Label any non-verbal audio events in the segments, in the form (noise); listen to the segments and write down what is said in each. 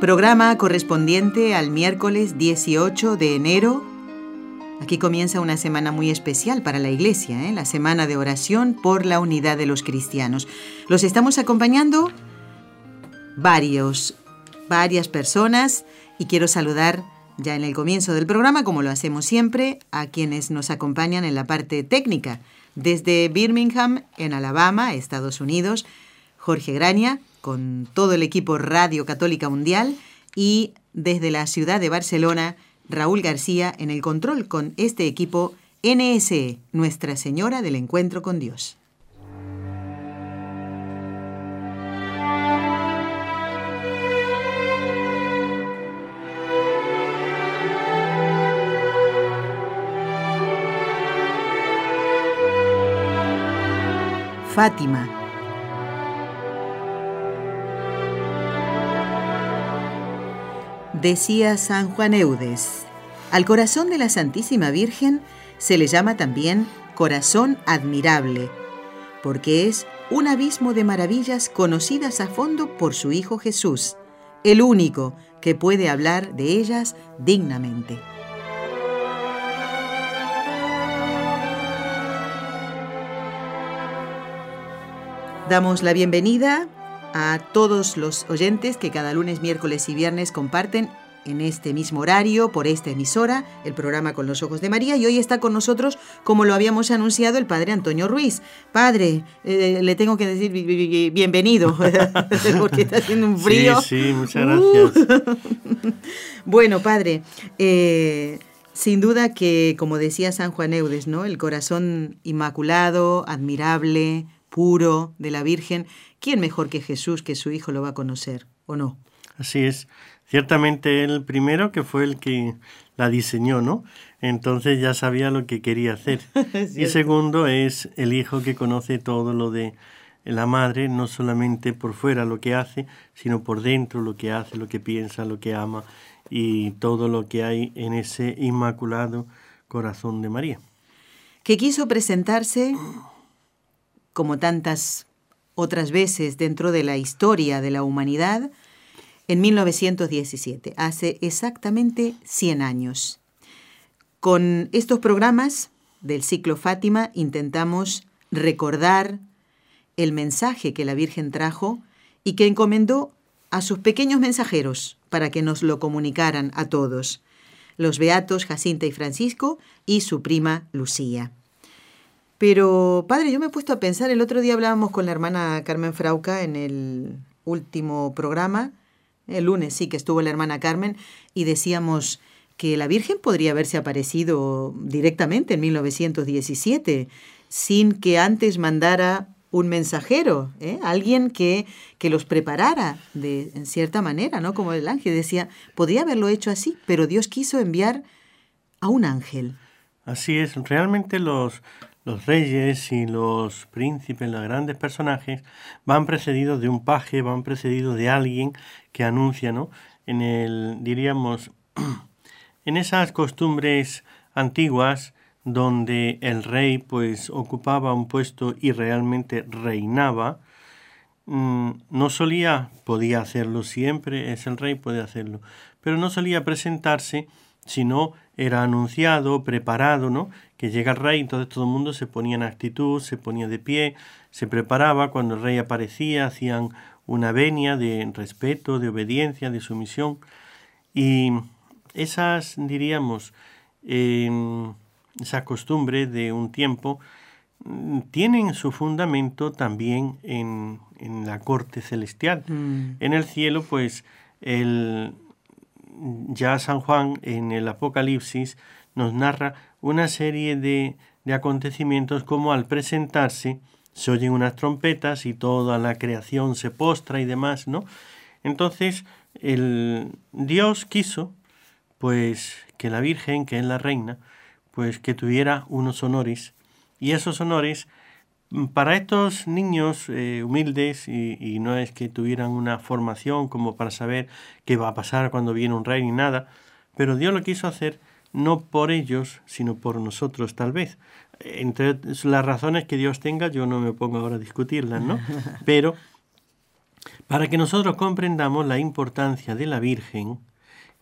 Programa correspondiente al miércoles 18 de enero. Aquí comienza una semana muy especial para la Iglesia, ¿eh? la semana de oración por la unidad de los cristianos. Los estamos acompañando varios, varias personas y quiero saludar ya en el comienzo del programa, como lo hacemos siempre, a quienes nos acompañan en la parte técnica. Desde Birmingham, en Alabama, Estados Unidos, Jorge Graña, con todo el equipo Radio Católica Mundial, y desde la ciudad de Barcelona, Raúl García en el control con este equipo NSE, Nuestra Señora del Encuentro con Dios. Fátima. Decía San Juan Eudes, al corazón de la Santísima Virgen se le llama también corazón admirable, porque es un abismo de maravillas conocidas a fondo por su Hijo Jesús, el único que puede hablar de ellas dignamente. Damos la bienvenida a todos los oyentes que cada lunes, miércoles y viernes comparten en este mismo horario, por esta emisora, el programa Con los Ojos de María. Y hoy está con nosotros, como lo habíamos anunciado, el padre Antonio Ruiz. Padre, eh, le tengo que decir bienvenido, (laughs) porque está haciendo un frío. Sí, sí, muchas gracias. (laughs) bueno, padre, eh, sin duda que, como decía San Juan Eudes, ¿no? El corazón inmaculado, admirable, puro de la Virgen, ¿quién mejor que Jesús que su Hijo lo va a conocer o no? Así es. Ciertamente el primero que fue el que la diseñó, ¿no? Entonces ya sabía lo que quería hacer. (laughs) y segundo es el hijo que conoce todo lo de la madre, no solamente por fuera lo que hace, sino por dentro lo que hace, lo que piensa, lo que ama y todo lo que hay en ese inmaculado corazón de María. Que quiso presentarse como tantas otras veces dentro de la historia de la humanidad, en 1917, hace exactamente 100 años. Con estos programas del ciclo Fátima intentamos recordar el mensaje que la Virgen trajo y que encomendó a sus pequeños mensajeros para que nos lo comunicaran a todos, los beatos Jacinta y Francisco y su prima Lucía. Pero, padre, yo me he puesto a pensar, el otro día hablábamos con la hermana Carmen Frauca en el último programa, el lunes sí que estuvo la hermana Carmen, y decíamos que la Virgen podría haberse aparecido directamente en 1917, sin que antes mandara un mensajero, ¿eh? alguien que, que los preparara de en cierta manera, ¿no? Como el ángel decía, podría haberlo hecho así, pero Dios quiso enviar a un ángel. Así es, realmente los, los reyes y los príncipes, los grandes personajes, van precedidos de un paje, van precedidos de alguien que anuncia, ¿no? En el, diríamos, (clears throat) en esas costumbres antiguas donde el rey pues ocupaba un puesto y realmente reinaba, mm, no solía, podía hacerlo siempre, es el rey, puede hacerlo, pero no solía presentarse, sino era anunciado, preparado, ¿no? Que llega el rey, entonces todo el mundo se ponía en actitud, se ponía de pie, se preparaba, cuando el rey aparecía, hacían una venia de respeto, de obediencia, de sumisión. Y esas, diríamos, eh, esa costumbre de un tiempo mm, tienen su fundamento también en, en la corte celestial. Mm. En el cielo, pues, el, ya San Juan en el Apocalipsis nos narra una serie de, de acontecimientos como al presentarse se oyen unas trompetas y toda la creación se postra y demás, ¿no? Entonces, el Dios quiso, pues, que la Virgen, que es la reina, pues que tuviera unos honores. Y esos honores, para estos niños eh, humildes, y, y, no es que tuvieran una formación como para saber qué va a pasar cuando viene un rey ni nada, pero Dios lo quiso hacer no por ellos, sino por nosotros tal vez. Entre las razones que Dios tenga, yo no me pongo ahora a discutirlas, ¿no? (laughs) Pero para que nosotros comprendamos la importancia de la Virgen,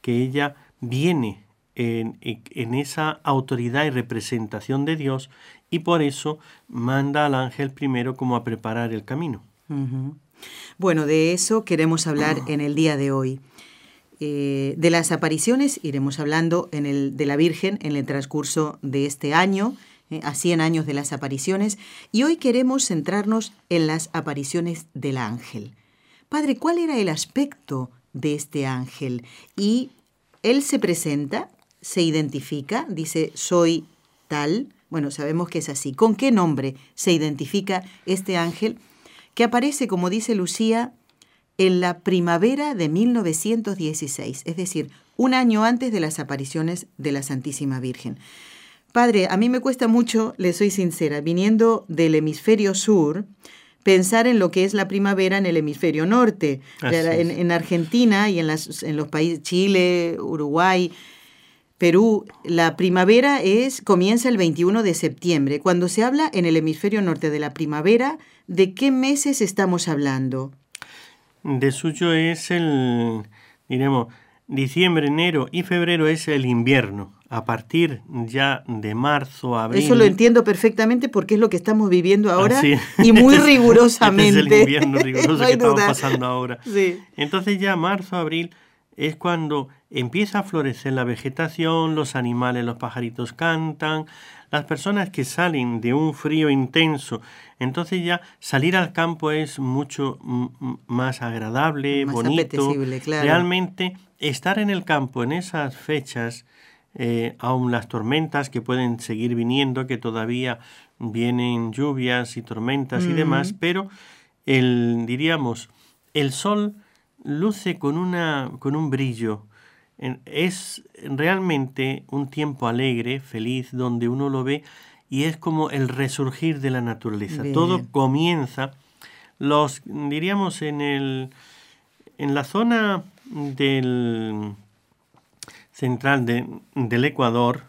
que ella viene en, en, esa autoridad y representación de Dios y por eso manda al ángel primero como a preparar el camino. Bueno, de eso queremos hablar (clears throat) en el día de hoy. Eh, de las apariciones iremos hablando en el, de la Virgen en el transcurso de este año, eh, a 100 años de las apariciones, y hoy queremos centrarnos en las apariciones del ángel. Padre, ¿cuál era el aspecto de este ángel? Y él se presenta, se identifica, dice, soy tal. Bueno, sabemos que es así. ¿Con qué nombre se identifica este ángel? Que aparece, como dice Lucía, en la primavera de 1916, es decir, un año antes de las apariciones de la Santísima Virgen. Padre, a mí me cuesta mucho, le soy sincera, viniendo del hemisferio sur, pensar en lo que es la primavera en el hemisferio norte. En, en, Argentina y en, las, en los países Chile, Uruguay, Perú, la primavera es comienza el 21 de septiembre. Cuando se habla en el hemisferio norte de la primavera, ¿de qué meses estamos hablando? de suyo es el, diremos, diciembre, enero y febrero es el invierno. A partir ya de marzo, abril. Eso lo entiendo perfectamente porque es lo que estamos viviendo ahora y muy rigurosamente. (laughs) Este es el invierno (laughs) riguroso que estamos pasando ahora. Entonces ya marzo, abril es cuando empieza a florecer la vegetación, los animales, los pajaritos cantan, las personas que salen de un frío intenso, entonces ya salir al campo es mucho más agradable, bonito. Realmente estar en el campo en esas fechas, eh, aun las tormentas que pueden seguir viniendo, que todavía vienen lluvias y tormentas y demás, pero el, diríamos, el sol luce con, una, con un brillo. Es realmente un tiempo alegre, feliz, donde uno lo ve y es como el resurgir de la naturaleza. Todo comienza, los diríamos en el en la zona del central del Ecuador,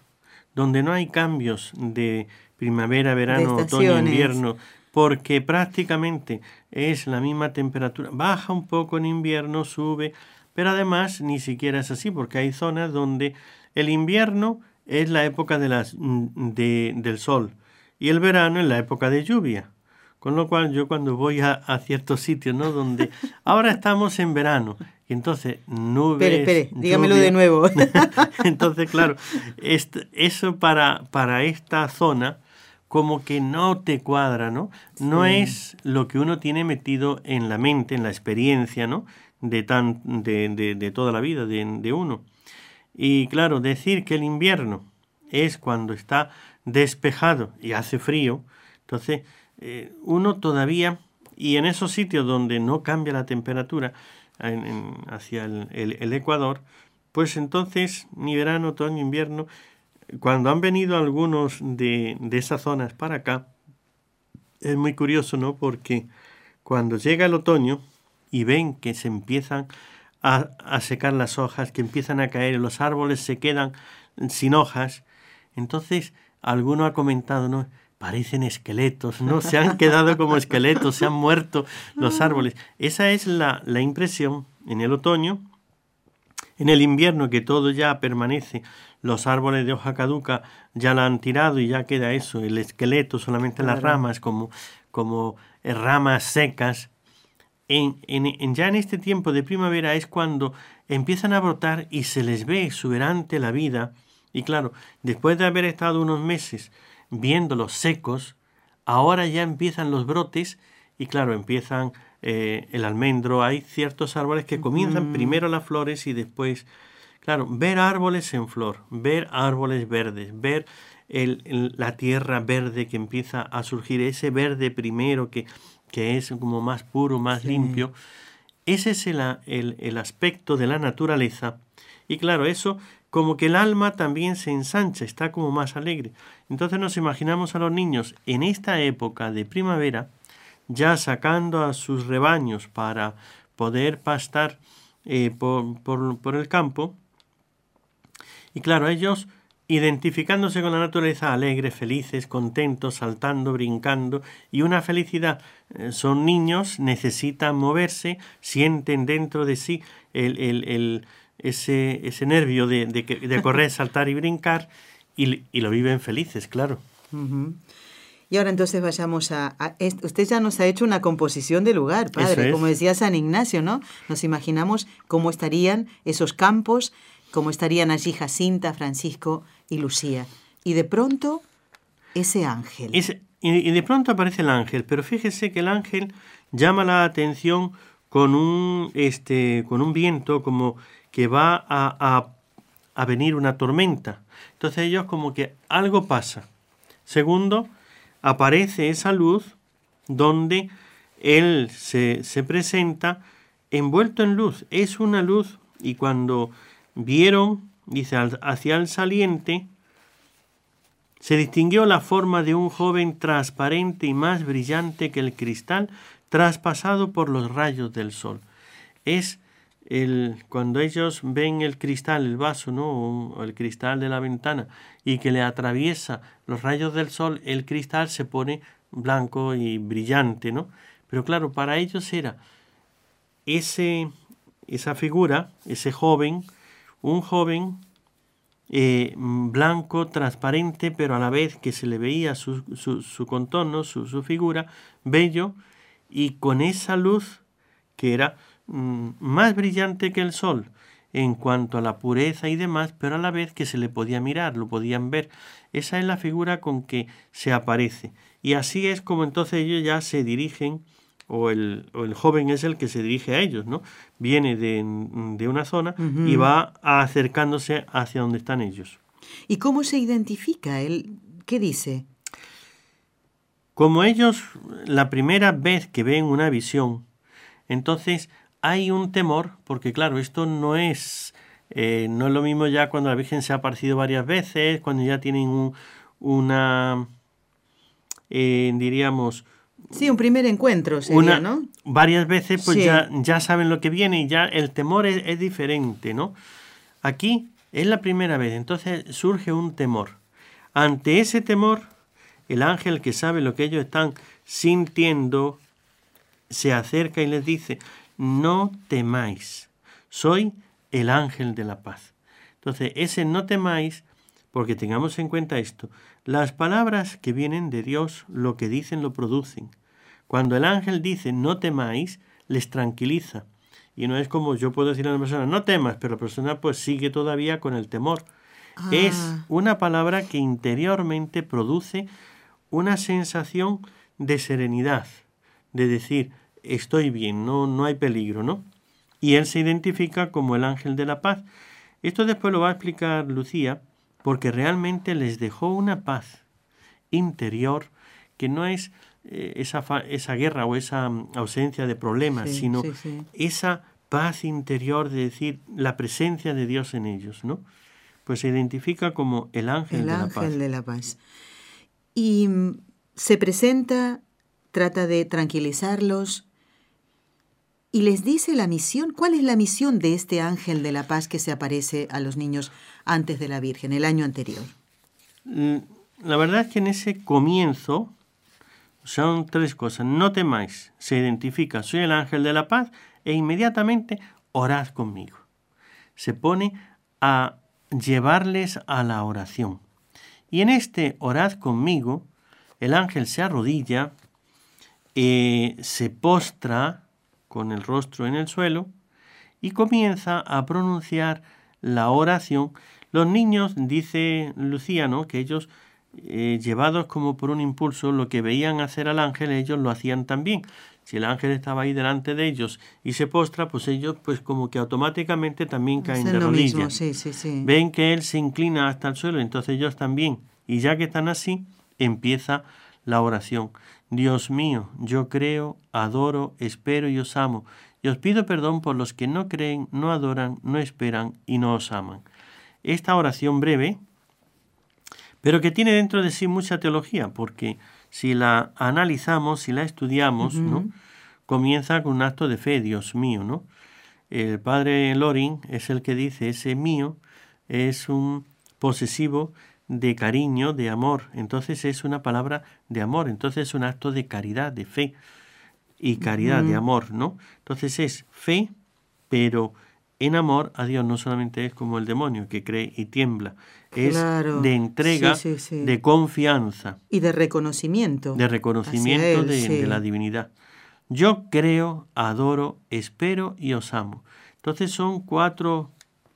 donde no hay cambios de primavera, verano, otoño, invierno, porque prácticamente es la misma temperatura, baja un poco en invierno, sube, pero además ni siquiera es así, porque hay zonas donde el invierno es la época de las, mm, de, del sol y el verano es la época de lluvia. Con lo cual yo cuando voy a, ciertos sitios, ¿no? Donde (laughs) ahora estamos en verano y entonces nubes... Espere, espere, dígamelo de nuevo. (laughs) entonces, claro, eso para, para esta zona como que no te cuadra, ¿no? No es lo que uno tiene metido en la mente, en la experiencia, ¿no? De, tan, de, de, de toda la vida de, de uno. Y claro, decir que el invierno es cuando está despejado y hace frío, entonces eh, uno todavía, y en esos sitios donde no cambia la temperatura hacia el, Ecuador, pues entonces ni verano, otoño, invierno, cuando han venido algunos de, de esas zonas para acá, es muy curioso, ¿no? Porque cuando llega el otoño y ven que se empiezan a, secar las hojas, que empiezan a caer, los árboles se quedan sin hojas. Entonces, alguno ha comentado, ¿no? Parecen esqueletos, ¿no? Se han quedado como esqueletos, se han muerto los árboles. Esa es la, la impresión en el otoño. En el invierno, que todo ya permanece, los árboles de hoja caduca ya la han tirado y ya queda eso, el esqueleto, solamente las ramas, como, como ramas secas en, ya en este tiempo de primavera es cuando empiezan a brotar y se les ve exuberante la vida. Y claro, después de haber estado unos meses viéndolos secos, ahora ya empiezan los brotes y claro, empiezan eh, el almendro. Hay ciertos árboles que comienzan primero las flores y después, claro, ver árboles en flor, ver árboles verdes, ver la tierra verde que empieza a surgir, ese verde primero que que es como más puro, más limpio, Ese es el, el, aspecto de la naturaleza. Y claro, eso como que el alma también se ensancha, está como más alegre. Entonces nos imaginamos a los niños en esta época de primavera, ya sacando a sus rebaños para poder pastar eh, por, por, el campo. Y claro, ellos identificándose con la naturaleza, alegres, felices, contentos, saltando, brincando, y una felicidad. Eh, son niños, necesitan moverse, sienten dentro de sí el, el, ese, ese nervio de, de, correr, (laughs) saltar y brincar, y, y, lo viven felices, claro. Y ahora entonces vayamos a, Usted ya nos ha hecho una composición de lugar, padre. Como decía San Ignacio, ¿no? Nos imaginamos cómo estarían esos campos, cómo estarían allí Jacinta, Francisco y Lucía. Y de pronto, ese ángel. y, de pronto aparece el ángel, pero fíjese que el ángel llama la atención con un, este, con un viento como que va a, a, a venir una tormenta. Entonces ellos como que algo pasa. Segundo, aparece esa luz donde él se, se, presenta envuelto en luz. Es una luz y cuando vieron, dice, hacia el saliente, se distinguió la forma de un joven transparente y más brillante que el cristal traspasado por los rayos del sol. Es el, cuando ellos ven el cristal, el vaso, ¿no? o el cristal de la ventana, y que le atraviesa los rayos del sol, el cristal se pone blanco y brillante, ¿no? Pero claro, para ellos era ese, esa figura, ese joven, un joven eh, blanco, transparente, pero a la vez que se le veía su, su, contorno, su, su, figura, bello, y con esa luz que era más brillante que el sol en cuanto a la pureza y demás, pero a la vez que se le podía mirar, lo podían ver. Esa es la figura con que se aparece. Y así es como entonces ellos ya se dirigen o el, o el, joven es el que se dirige a ellos, ¿no? Viene de, de una zona y va acercándose hacia donde están ellos. ¿Y cómo se identifica él? ¿Qué dice? Como ellos la primera vez que ven una visión, entonces hay un temor, porque claro, esto no es, eh, no es lo mismo ya cuando la Virgen se ha aparecido varias veces, cuando ya tienen un, una, eh, diríamos, Sí, un primer encuentro sería, ¿no? Varias veces pues ya, ya saben lo que viene y ya el temor es, diferente, ¿no? Aquí es la primera vez, entonces surge un temor. Ante ese temor, el ángel que sabe lo que ellos están sintiendo, se acerca y les dice, no temáis, soy el ángel de la paz. Entonces, ese no temáis, porque tengamos en cuenta esto, las palabras que vienen de Dios lo que dicen lo producen. Cuando el ángel dice no temáis, les tranquiliza. Y no es como yo puedo decir a una persona no temas, pero la persona pues sigue todavía con el temor. Es ah. una palabra que interiormente produce una sensación de serenidad, de decir estoy bien, no, no hay peligro, ¿no? Y él se identifica como el ángel de la paz. Esto después lo va a explicar Lucía, porque realmente les dejó una paz interior que no es eh, esa, esa guerra o esa mm, ausencia de problemas, sino esa paz interior de decir la presencia de Dios en ellos, ¿no? Pues se identifica como el ángel, de, la paz. de la paz. Y mm, se presenta, trata de tranquilizarlos y les dice la misión. ¿Cuál es la misión de este ángel de la paz que se aparece a los niños antes de la Virgen, el año anterior? Mm, la verdad es que en ese comienzo son tres cosas. No temáis, se identifica, soy el ángel de la paz e inmediatamente orad conmigo. Se pone a llevarles a la oración. Y en este orad conmigo, el ángel se arrodilla, eh, se postra con el rostro en el suelo y comienza a pronunciar la oración. Los niños, dice Luciano, que ellos eh, llevados como por un impulso, lo que veían hacer al ángel, ellos lo hacían también. Si el ángel estaba ahí delante de ellos y se postra, pues ellos pues como que automáticamente también caen de rodillas. Ven que él se inclina hasta el suelo, entonces ellos también. Y ya que están así, empieza la oración. Dios mío, yo creo, adoro, espero y os amo, y os pido perdón por los que no creen, no adoran, no esperan y no os aman. Esta oración breve, pero que tiene dentro de sí mucha teología, porque si la analizamos, si la estudiamos, ¿no? comienza con un acto de fe, Dios mío, ¿no? El padre Loring es el que dice, ese mío es un posesivo de cariño, de amor. Entonces es una palabra de amor, entonces es un acto de caridad, de fe y caridad, de amor, ¿no? Entonces es fe, pero en amor a Dios no solamente es como el demonio que cree y tiembla, es de entrega, de confianza. Y de reconocimiento. De reconocimiento de, la divinidad. Yo creo, adoro, espero y os amo. Entonces son cuatro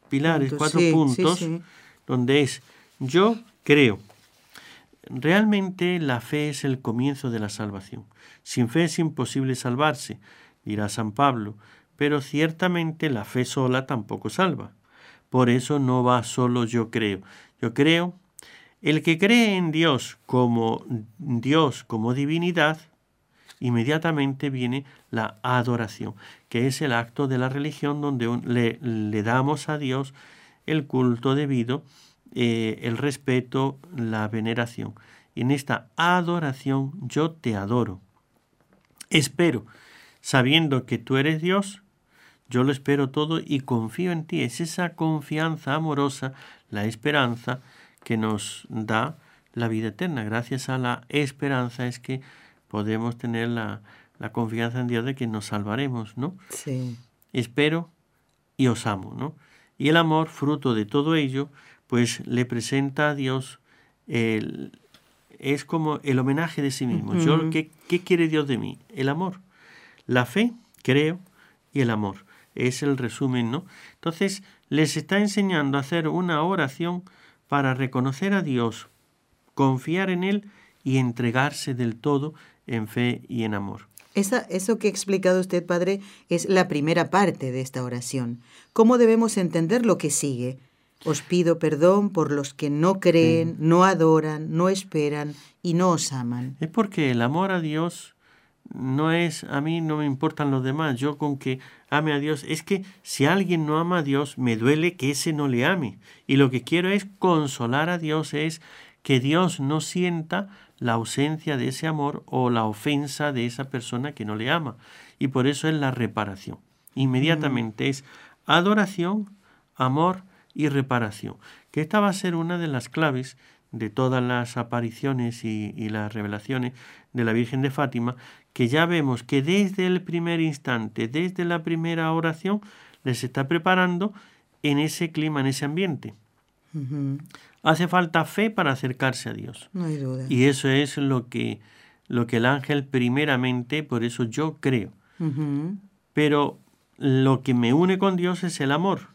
pilares, cuatro puntos donde es yo creo. Realmente la fe es el comienzo de la salvación. Sin fe es imposible salvarse, dirá San Pablo, pero ciertamente la fe sola tampoco salva. Por eso no va solo yo creo. Yo creo, el que cree en Dios como Dios, como divinidad, inmediatamente viene la adoración, que es el acto de la religión donde le, le damos a Dios el culto debido eh, el respeto, la veneración. En esta adoración yo te adoro. Espero, sabiendo que tú eres Dios, yo lo espero todo y confío en ti. Es esa confianza amorosa, la esperanza que nos da la vida eterna. Gracias a la esperanza es que podemos tener la, la confianza en Dios de que nos salvaremos, ¿no? Sí. Espero y os amo, ¿no? Y el amor, fruto de todo ello, pues le presenta a Dios, el, es como el homenaje de sí mismo. Yo, ¿qué, ¿Qué quiere Dios de mí? El amor. La fe, creo, y el amor. Es el resumen, ¿no? Entonces, les está enseñando a hacer una oración para reconocer a Dios, confiar en Él y entregarse del todo en fe y en amor. Esa, eso que ha explicado usted, Padre, es la primera parte de esta oración. ¿Cómo debemos entender lo que sigue? Os pido perdón por los que no creen, no adoran, no esperan y no os aman. Es porque el amor a Dios no es, a mí no me importan los demás, yo con que ame a Dios, es que si alguien no ama a Dios, me duele que ese no le ame. Y lo que quiero es consolar a Dios, es que Dios no sienta la ausencia de ese amor o la ofensa de esa persona que no le ama. Y por eso es la reparación. Inmediatamente es adoración, amor, y reparación, que esta va a ser una de las claves de todas las apariciones y, las revelaciones de la Virgen de Fátima, que ya vemos que desde el primer instante, desde la primera oración, les está preparando en ese clima, en ese ambiente. Hace falta fe para acercarse a Dios. No hay duda. Y eso es lo que, lo que el ángel primeramente, por eso yo creo. Pero lo que me une con Dios es el amor.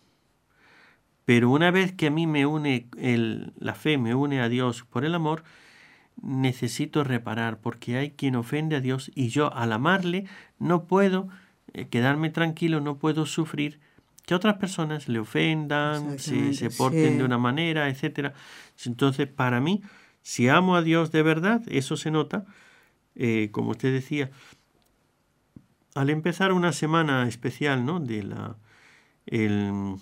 Pero una vez que a mí me une el, la fe, me une a Dios por el amor, necesito reparar, porque hay quien ofende a Dios y yo al amarle no puedo eh, quedarme tranquilo, no puedo sufrir que otras personas le ofendan, se, se porten de una manera, etc. Entonces, para mí, si amo a Dios de verdad, eso se nota, eh, como usted decía, al empezar una semana especial, ¿no? De la, el,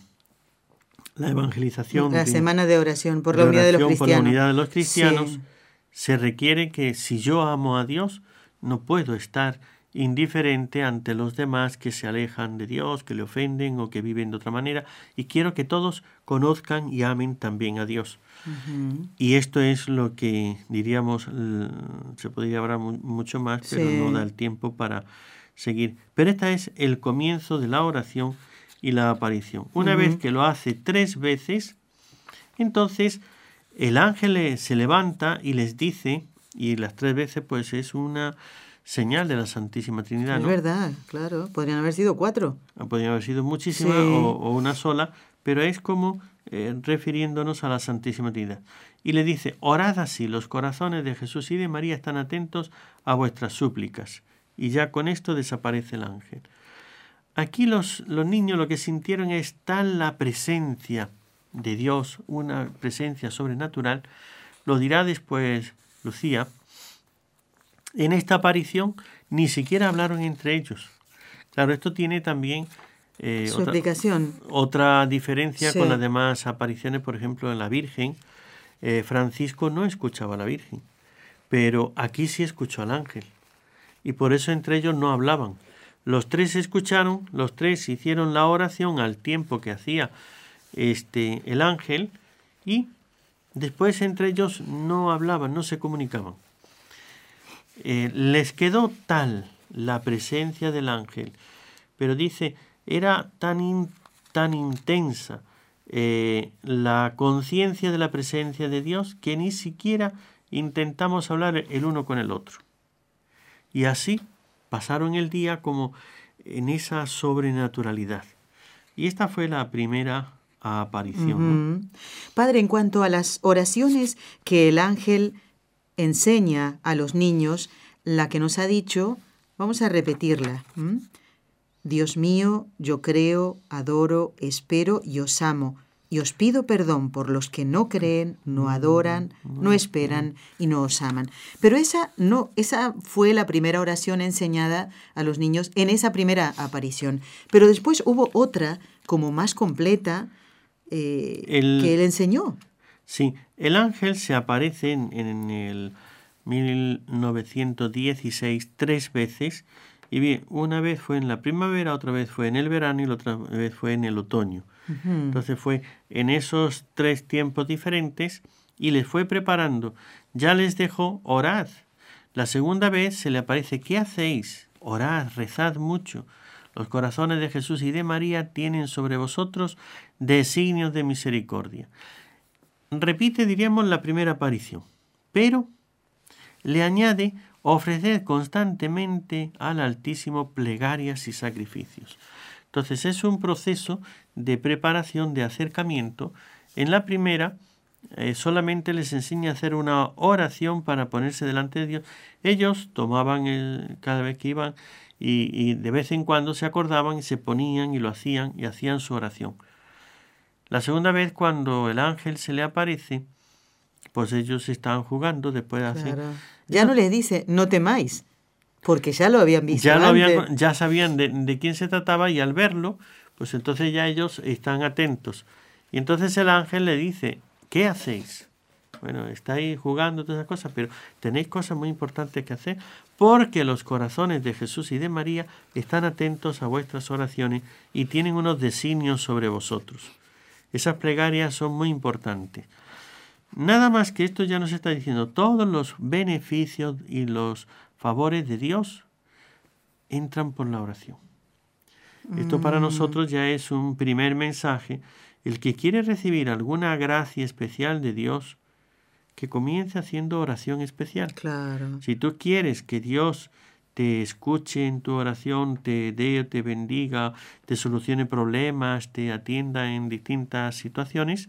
la evangelización. La semana de oración por la unidad de los cristianos. Por la unidad de los cristianos, se requiere que si yo amo a Dios, no puedo estar indiferente ante los demás que se alejan de Dios, que le ofenden o que viven de otra manera, y quiero que todos conozcan y amen también a Dios. Y esto es lo que diríamos, se podría hablar mucho más, pero no da el tiempo para seguir. Pero este es el comienzo de la oración y la aparición. Una vez que lo hace tres veces, entonces el ángel se levanta y les dice, y las tres veces pues es una señal de la Santísima Trinidad. Es verdad, claro. Podrían haber sido cuatro. Ah, podrían haber sido muchísimas o, una sola, pero es como eh, refiriéndonos a la Santísima Trinidad. Y le dice, orad así, los corazones de Jesús y de María están atentos a vuestras súplicas. Y ya con esto desaparece el ángel. Aquí los, los niños lo que sintieron es tal la presencia de Dios, una presencia sobrenatural, lo dirá después Lucía, en esta aparición ni siquiera hablaron entre ellos. Claro, esto tiene también eh, Su otra, explicación. Otra diferencia con las demás apariciones, por ejemplo, en la Virgen. Eh, Francisco no escuchaba a la Virgen, pero aquí sí escuchó al ángel. Y por eso entre ellos no hablaban. Los tres escucharon, los tres hicieron la oración al tiempo que hacía este, el ángel y después entre ellos no hablaban, no se comunicaban. Eh, les quedó tal la presencia del ángel, pero dice, era tan, tan intensa eh, la conciencia de la presencia de Dios que ni siquiera intentamos hablar el uno con el otro. Y así pasaron el día como en esa sobrenaturalidad. Y esta fue la primera aparición. Padre, en cuanto a las oraciones que el ángel enseña a los niños, la que nos ha dicho, vamos a repetirla. Dios mío, yo creo, adoro, espero y os amo. Y os pido perdón por los que no creen, no adoran, no esperan y no os aman. Pero esa no, esa fue la primera oración enseñada a los niños en esa primera aparición. Pero después hubo otra, como más completa, eh, que él enseñó. Sí, el ángel se aparece en, en el 1916 tres veces y bien, una vez fue en la primavera, otra vez fue en el verano y la otra vez fue en el otoño. Entonces fue en esos tres tiempos diferentes y les fue preparando. Ya les dejó, orad. La segunda vez se le aparece, ¿qué hacéis? Orad, rezad mucho. Los corazones de Jesús y de María tienen sobre vosotros designios de misericordia. Repite, diríamos, la primera aparición, pero le añade ofrecer constantemente al Altísimo plegarias y sacrificios. Entonces es un proceso de preparación, de acercamiento. En la primera eh, solamente les enseña a hacer una oración para ponerse delante de Dios. Ellos tomaban el, cada vez que iban y, y de vez en cuando se acordaban y se ponían y lo hacían y hacían su oración. La segunda vez cuando el ángel se le aparece, pues ellos estaban jugando después de hacer... Ya no les dice, no temáis, porque ya lo habían visto. Ya, Lo habían, ya sabían de, quién se trataba y al verlo, pues entonces ya ellos están atentos. Y entonces el ángel le dice, ¿qué hacéis? Bueno, estáis jugando todas esas cosas, pero tenéis cosas muy importantes que hacer porque los corazones de Jesús y de María están atentos a vuestras oraciones y tienen unos designios sobre vosotros. Esas plegarias son muy importantes. Nada más que esto ya nos está diciendo, todos los beneficios y los favores de Dios entran por la oración. Esto para nosotros ya es un primer mensaje. El que quiere recibir alguna gracia especial de Dios, que comience haciendo oración especial. Claro. Si tú quieres que Dios te escuche en tu oración, te dé, te bendiga, te solucione problemas, te atienda en distintas situaciones,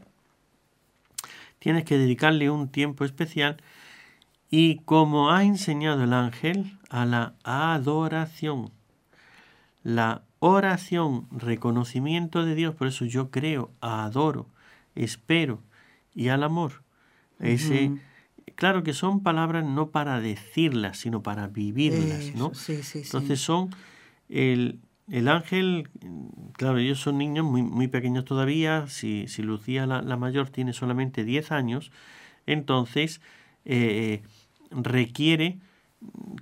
tienes que dedicarle un tiempo especial y como ha enseñado el ángel, a la adoración. La oración, reconocimiento de Dios, por eso yo creo, adoro, espero y al amor. Ese, Claro que son palabras no para decirlas, sino para vivirlas, ¿no? Entonces son el, el ángel, claro, ellos son niños muy, muy pequeños todavía, si, si Lucía la, mayor tiene solamente 10 años, entonces eh, requiere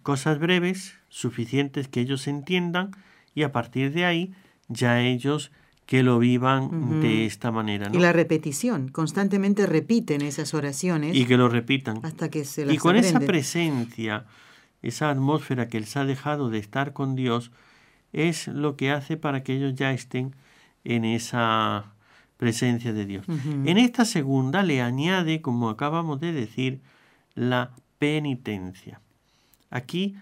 cosas breves, suficientes que ellos entiendan, y a partir de ahí ya ellos que lo vivan de esta manera. Y la repetición, constantemente repiten esas oraciones. Y que lo repitan. Hasta que se las Y con esa presencia, esa atmósfera que les ha dejado de estar con Dios, es lo que hace para que ellos ya estén en esa presencia de Dios. En esta segunda le añade, como acabamos de decir, la penitencia. Aquí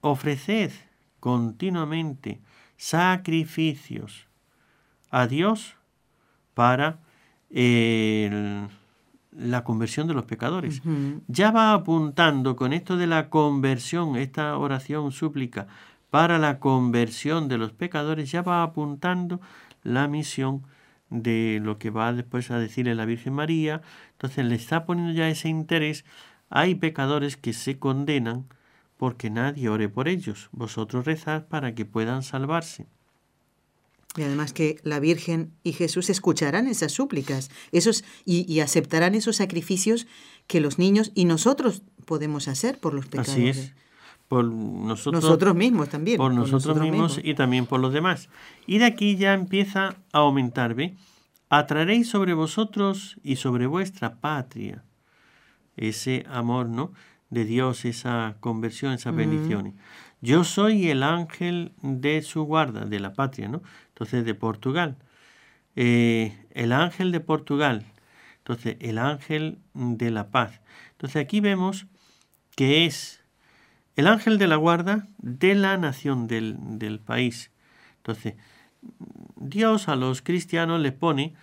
ofreced continuamente sacrificios a Dios para la conversión de los pecadores. Ya va apuntando con esto de la conversión, esta oración súplica para la conversión de los pecadores, ya va apuntando la misión de lo que va después a decirle la Virgen María. Entonces le está poniendo ya ese interés. Hay pecadores que se condenan porque nadie ore por ellos. Vosotros rezad para que puedan salvarse. Y además que la Virgen y Jesús escucharán esas súplicas esos, y, aceptarán esos sacrificios que los niños y nosotros podemos hacer por los pecados. Así es. Por nosotros, nosotros mismos también. Por, nosotros, mismos, y también por los demás. Y de aquí ya empieza a aumentar, ¿ve? Atraeréis sobre vosotros y sobre vuestra patria ese amor, ¿no? De Dios, esa conversión, esas bendiciones. Yo soy el ángel de su guarda, de la patria, ¿no? Entonces, de Portugal. Eh, el ángel de Portugal. Entonces, el ángel de la paz. Entonces, aquí vemos que es el ángel de la guarda de la nación del, del país. Entonces, Dios a los cristianos les pone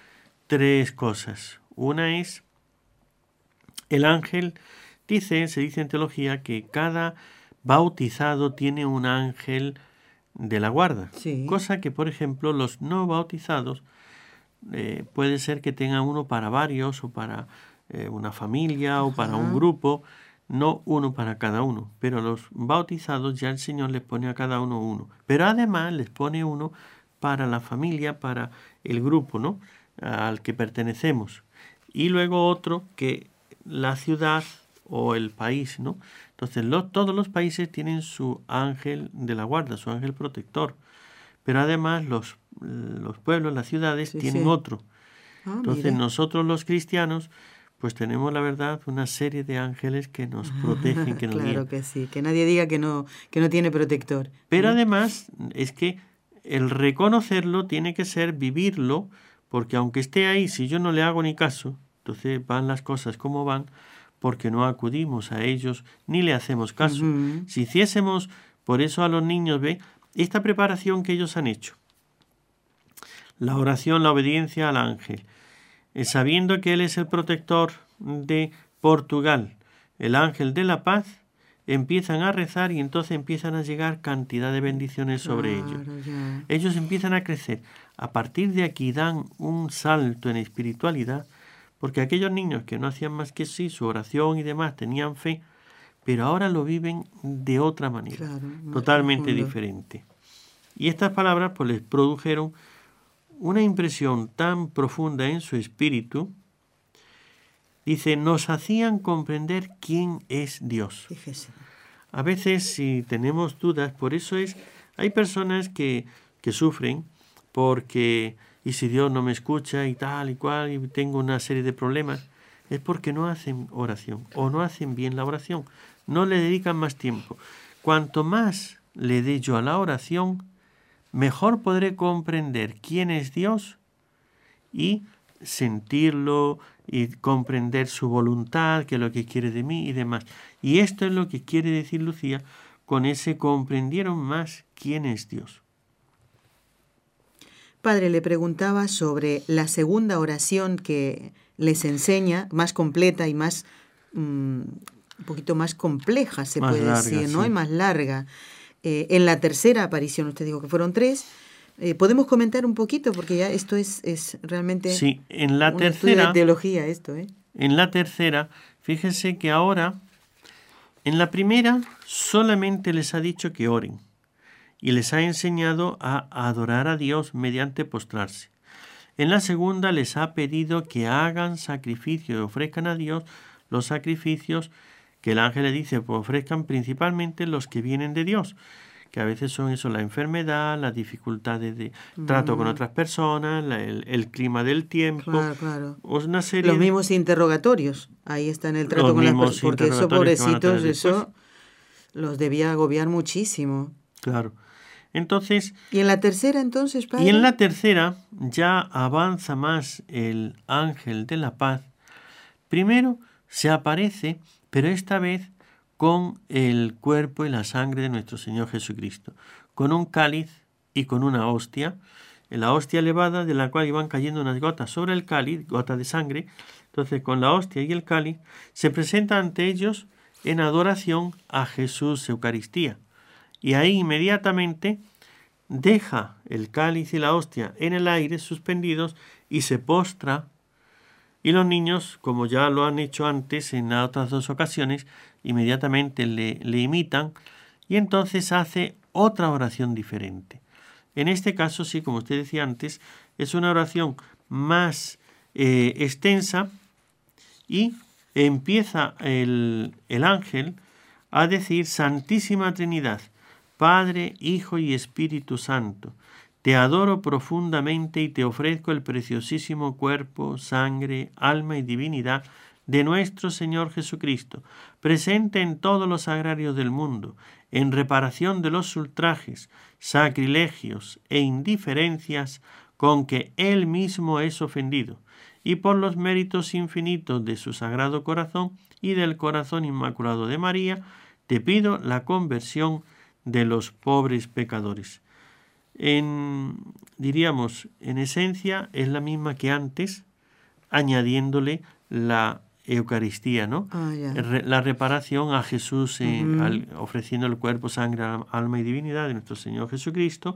tres cosas. Una es el ángel, dice, se dice en teología que cada bautizado tiene un ángel de la guarda. Cosa que, por ejemplo, los no bautizados eh, puede ser que tengan uno para varios o para eh, una familia o para un grupo, no uno para cada uno. Pero los bautizados ya el Señor les pone a cada uno uno. Pero además les pone uno para la familia, para el grupo, ¿no? Al que pertenecemos. Y luego otro que la ciudad o el país, ¿no? Entonces todos los países tienen su ángel de la guarda, su ángel protector, pero además los, los pueblos, las ciudades tienen otro. Ah, Entonces nosotros los cristianos pues tenemos la verdad una serie de ángeles que nos protegen, (laughs) que nos Claro que sí, que nadie diga que no, que no tiene protector. Pero además es que el reconocerlo tiene que ser vivirlo, porque aunque esté ahí, si yo no le hago ni caso, entonces van las cosas como van, porque no acudimos a ellos ni le hacemos caso. Si hiciésemos por eso a los niños, ve, esta preparación que ellos han hecho, la oración, la obediencia al ángel, eh, sabiendo que Él es el protector de Portugal, el ángel de la paz, empiezan a rezar y entonces empiezan a llegar cantidad de bendiciones sobre ellos. Ellos empiezan a crecer. A partir de aquí dan un salto en espiritualidad porque aquellos niños que no hacían más que sí, su oración y demás, tenían fe, pero ahora lo viven de otra manera, totalmente diferente. Y estas palabras pues les produjeron una impresión tan profunda en su espíritu, dice, nos hacían comprender quién es Dios. A veces si tenemos dudas, por eso es, hay personas que, que sufren porque y si Dios no me escucha y tal y cual y tengo una serie de problemas, es porque no hacen oración o no hacen bien la oración, no le dedican más tiempo. Cuanto más le dé yo a la oración, mejor podré comprender quién es Dios y sentirlo y comprender su voluntad, que es lo que quiere de mí y demás. Y esto es lo que quiere decir Lucía con ese comprendieron más quién es Dios. Padre, le preguntaba sobre la segunda oración que les enseña, más completa y más, mm, un poquito más compleja, se puede decir, ¿no? Y más larga. Eh, en la tercera aparición, usted dijo que fueron tres. Eh, ¿Podemos comentar un poquito? Porque ya esto es, es realmente sí, en la tercera, de teología esto, ¿eh? En la tercera, fíjese que ahora, en la primera, solamente les ha dicho que oren y les ha enseñado a adorar a Dios mediante postrarse. En la segunda les ha pedido que hagan sacrificio y ofrezcan a Dios los sacrificios que el ángel le dice, pues ofrezcan principalmente los que vienen de Dios, que a veces son eso, la enfermedad, las dificultades de trato con mm. otras personas, el, clima del tiempo. Claro, Los mismos interrogatorios, ahí está en el trato con las personas, porque esos pobrecitos, eso los debía agobiar muchísimo. Claro. Entonces. ¿Y en la tercera entonces, padre? Y en la tercera ya avanza más el ángel de la paz. Primero se aparece, pero esta vez con el cuerpo y la sangre de nuestro Señor Jesucristo, con un cáliz y con una hostia, la hostia elevada de la cual iban cayendo unas gotas sobre el cáliz, gotas de sangre. Entonces, con la hostia y el cáliz, se presenta ante ellos en adoración a Jesús Eucaristía y ahí inmediatamente deja el cáliz y la hostia en el aire suspendidos y se postra Y los niños, como ya lo han hecho antes en otras dos ocasiones, inmediatamente le, le imitan y entonces hace otra oración diferente. En este caso, sí, como usted decía antes, es una oración más eh, extensa y empieza el, el ángel a decir Santísima Trinidad, Padre, Hijo y Espíritu Santo, te adoro profundamente y te ofrezco el preciosísimo cuerpo, sangre, alma y divinidad de nuestro Señor Jesucristo, presente en todos los agrarios del mundo, en reparación de los ultrajes, sacrilegios e indiferencias con que Él mismo es ofendido, y por los méritos infinitos de su sagrado corazón y del corazón inmaculado de María, te pido la conversión de los pobres pecadores en, diríamos, en esencia es la misma que antes, añadiéndole la Eucaristía, ¿no? Ah, la reparación a Jesús ofreciendo el cuerpo, sangre, alma y divinidad de nuestro Señor Jesucristo,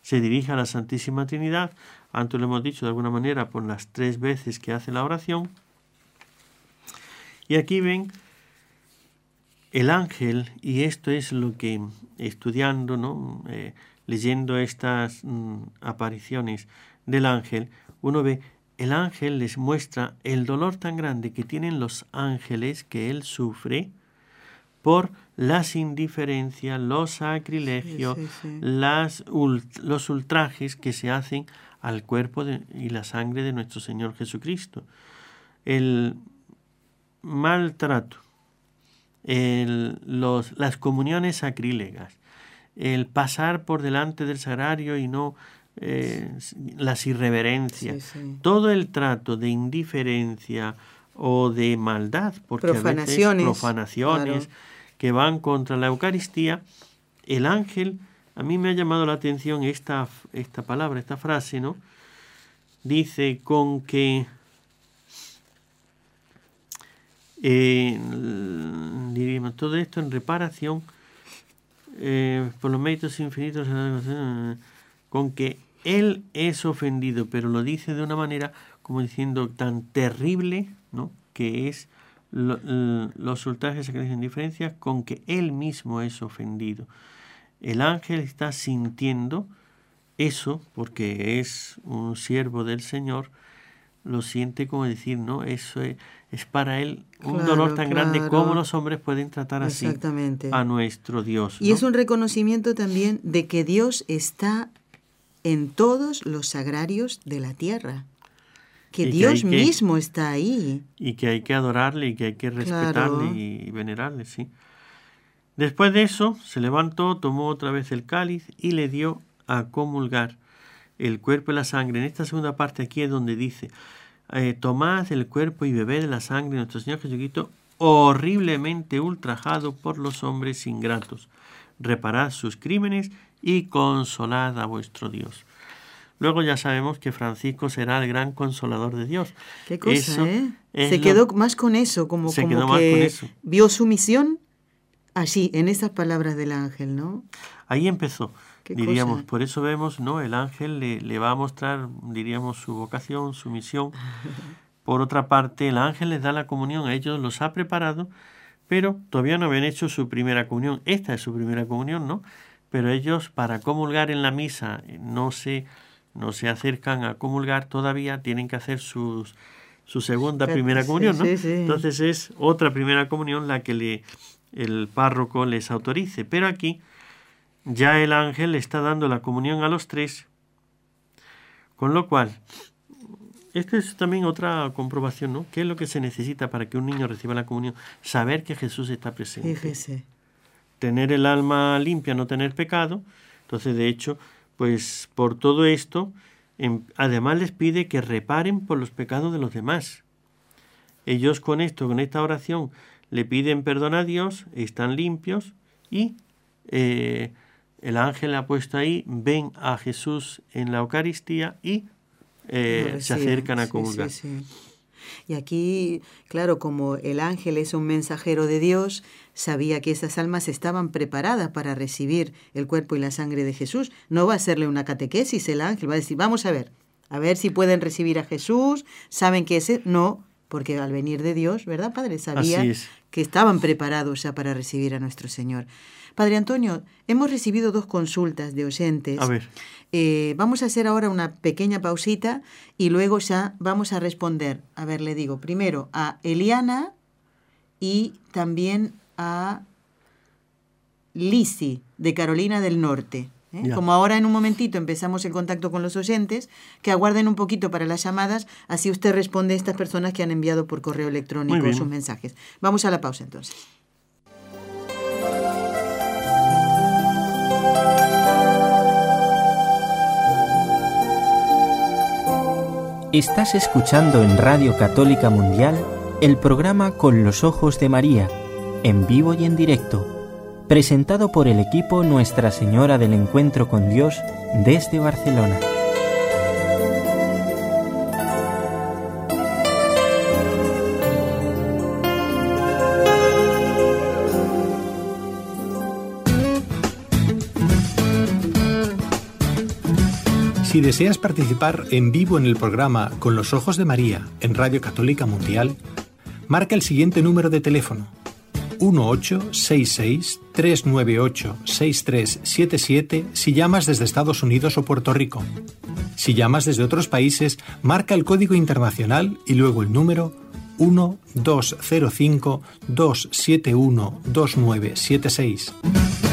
se dirige a la Santísima Trinidad, antes lo hemos dicho de alguna manera por las tres veces que hace la oración. Y aquí ven el ángel, y esto es lo que estudiando, ¿no? Eh, leyendo estas mm, apariciones del ángel, uno ve el ángel les muestra el dolor tan grande que tienen los ángeles que él sufre por las indiferencias, los sacrilegios, Las, los ultrajes que se hacen al cuerpo y la sangre de nuestro Señor Jesucristo. El maltrato, el, los, las comuniones sacrílegas, el pasar por delante del sagrario y no eh, las irreverencias, todo el trato de indiferencia o de maldad, porque profanaciones, a veces profanaciones que van contra la Eucaristía, el ángel, a mí me ha llamado la atención esta, esta palabra, esta frase, ¿no? Dice con que diríamos, todo esto en reparación eh, por los méritos infinitos, con que él es ofendido, pero lo dice de una manera como diciendo tan terrible, ¿no? que es los ultrajes que dicen diferencia con que él mismo es ofendido. El ángel está sintiendo eso porque es un siervo del Señor, lo siente como decir, no, eso es, para él un dolor tan grande como los hombres pueden tratar así a nuestro Dios. Y es un reconocimiento también de que Dios está en todos los sagrarios de la tierra. Que Dios mismo está ahí. Y que hay que adorarle y que hay que respetarle y venerarle, sí. Después de eso, se levantó, tomó otra vez el cáliz y le dio a comulgar el cuerpo y la sangre. En esta segunda parte aquí es donde dice, eh, tomad el cuerpo y bebed la sangre de nuestro Señor Jesucristo, horriblemente ultrajado por los hombres ingratos. Reparad sus crímenes y consolad a vuestro Dios. Luego ya sabemos que Francisco será el gran consolador de Dios. Qué cosa, ¿eh? Se quedó más con eso, como, como que vio su misión así, en esas palabras del ángel, ¿no? Ahí empezó diríamos, por eso vemos, ¿no? El ángel le, le, va a mostrar, diríamos, su vocación, su misión. (laughs) Por otra parte, el ángel les da la comunión, a ellos los ha preparado, pero todavía no habían hecho su primera comunión. Esta es su primera comunión, ¿no? Pero ellos para comulgar en la misa no se, no se acercan a comulgar todavía, tienen que hacer sus, su segunda primera comunión, ¿no? Entonces es otra primera comunión la que le, el párroco les autorice. Pero aquí ya el ángel está dando la comunión a los tres. Con lo cual, esta es también otra comprobación, ¿no? ¿Qué es lo que se necesita para que un niño reciba la comunión? Saber que Jesús está presente. Fíjese. Tener el alma limpia, no tener pecado. Entonces, de hecho, pues por todo esto, em, además les pide que reparen por los pecados de los demás. Ellos con esto, con esta oración, le piden perdón a Dios, están limpios y eh, el ángel ha puesto ahí, ven a Jesús en la Eucaristía y eh, se acercan a comulgar. y aquí, claro, como el ángel es un mensajero de Dios, sabía que esas almas estaban preparadas para recibir el cuerpo y la sangre de Jesús. No va a hacerle una catequesis el ángel, va a decir, vamos a ver, A ver si pueden recibir a Jesús, saben que ese no, porque al venir de Dios, ¿verdad, Padre? Sabía que estaban preparados ya para recibir a nuestro Señor. Padre Antonio, hemos recibido dos consultas de oyentes. A ver. Eh, vamos a hacer ahora una pequeña pausita y luego ya vamos a responder. A ver, le digo, primero a Eliana y también a Lisi, de Carolina del Norte. ¿Eh? Como ahora en un momentito empezamos el contacto con los oyentes, que aguarden un poquito para las llamadas, así usted responde a estas personas que han enviado por correo electrónico sus mensajes. Vamos a la pausa entonces. Estás escuchando en Radio Católica Mundial el programa Con los Ojos de María, en vivo y en directo presentado por el equipo Nuestra Señora del Encuentro con Dios desde Barcelona. Si deseas participar en vivo en el programa Con los Ojos de María en Radio Católica Mundial, marca el siguiente número de teléfono 1866-398-6377 si llamas desde Estados Unidos o Puerto Rico. Si llamas desde otros países, marca el código internacional y luego el número 1205-271-2976.